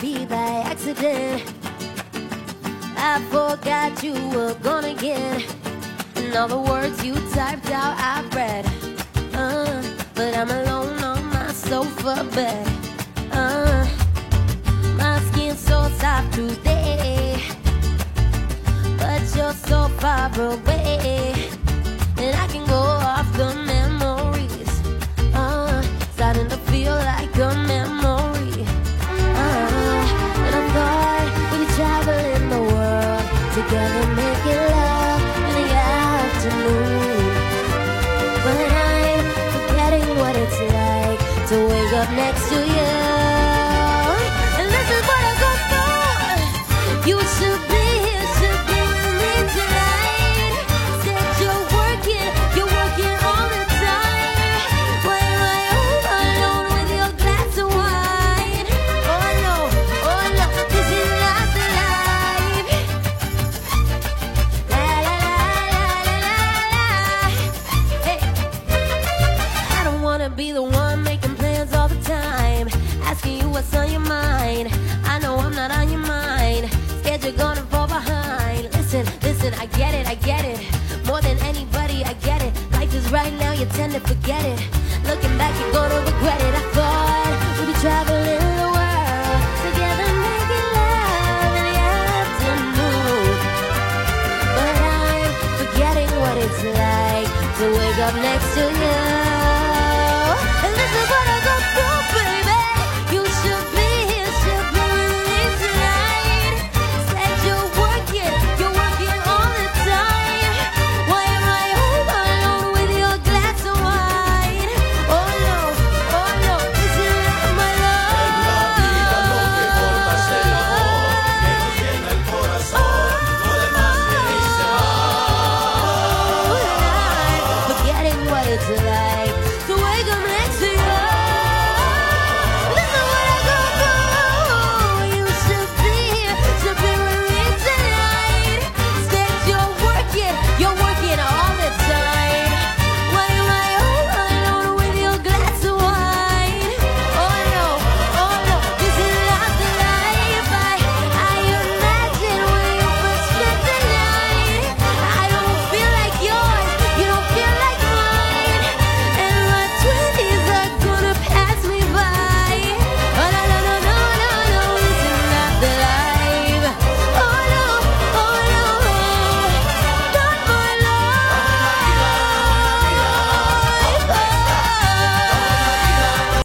be by accident. I forgot you were gone again. And all the words you typed out, I've read. Uh, but I'm alone on my sofa bed. Uh, my skin's so soft today. But you're so far away. Wake up next to you. And this is what I go through. You should be here, should be with me tonight. Said you're working, you're working all the time. Why am I all alone with your glass of wine? Oh no, oh no, this is not the life. La la la la la la. Hey. I don't wanna be the one what's on your mind. I know I'm not on your mind, scared you're gonna fall behind. Listen, listen, I get it, I get it. More than anybody, I get it. Life is right now, you tend to forget it. Looking back, you're gonna regret it. I thought we'd be traveling the world together, making love in the afternoon. But I'm forgetting what it's like to wake up next to you. And this is what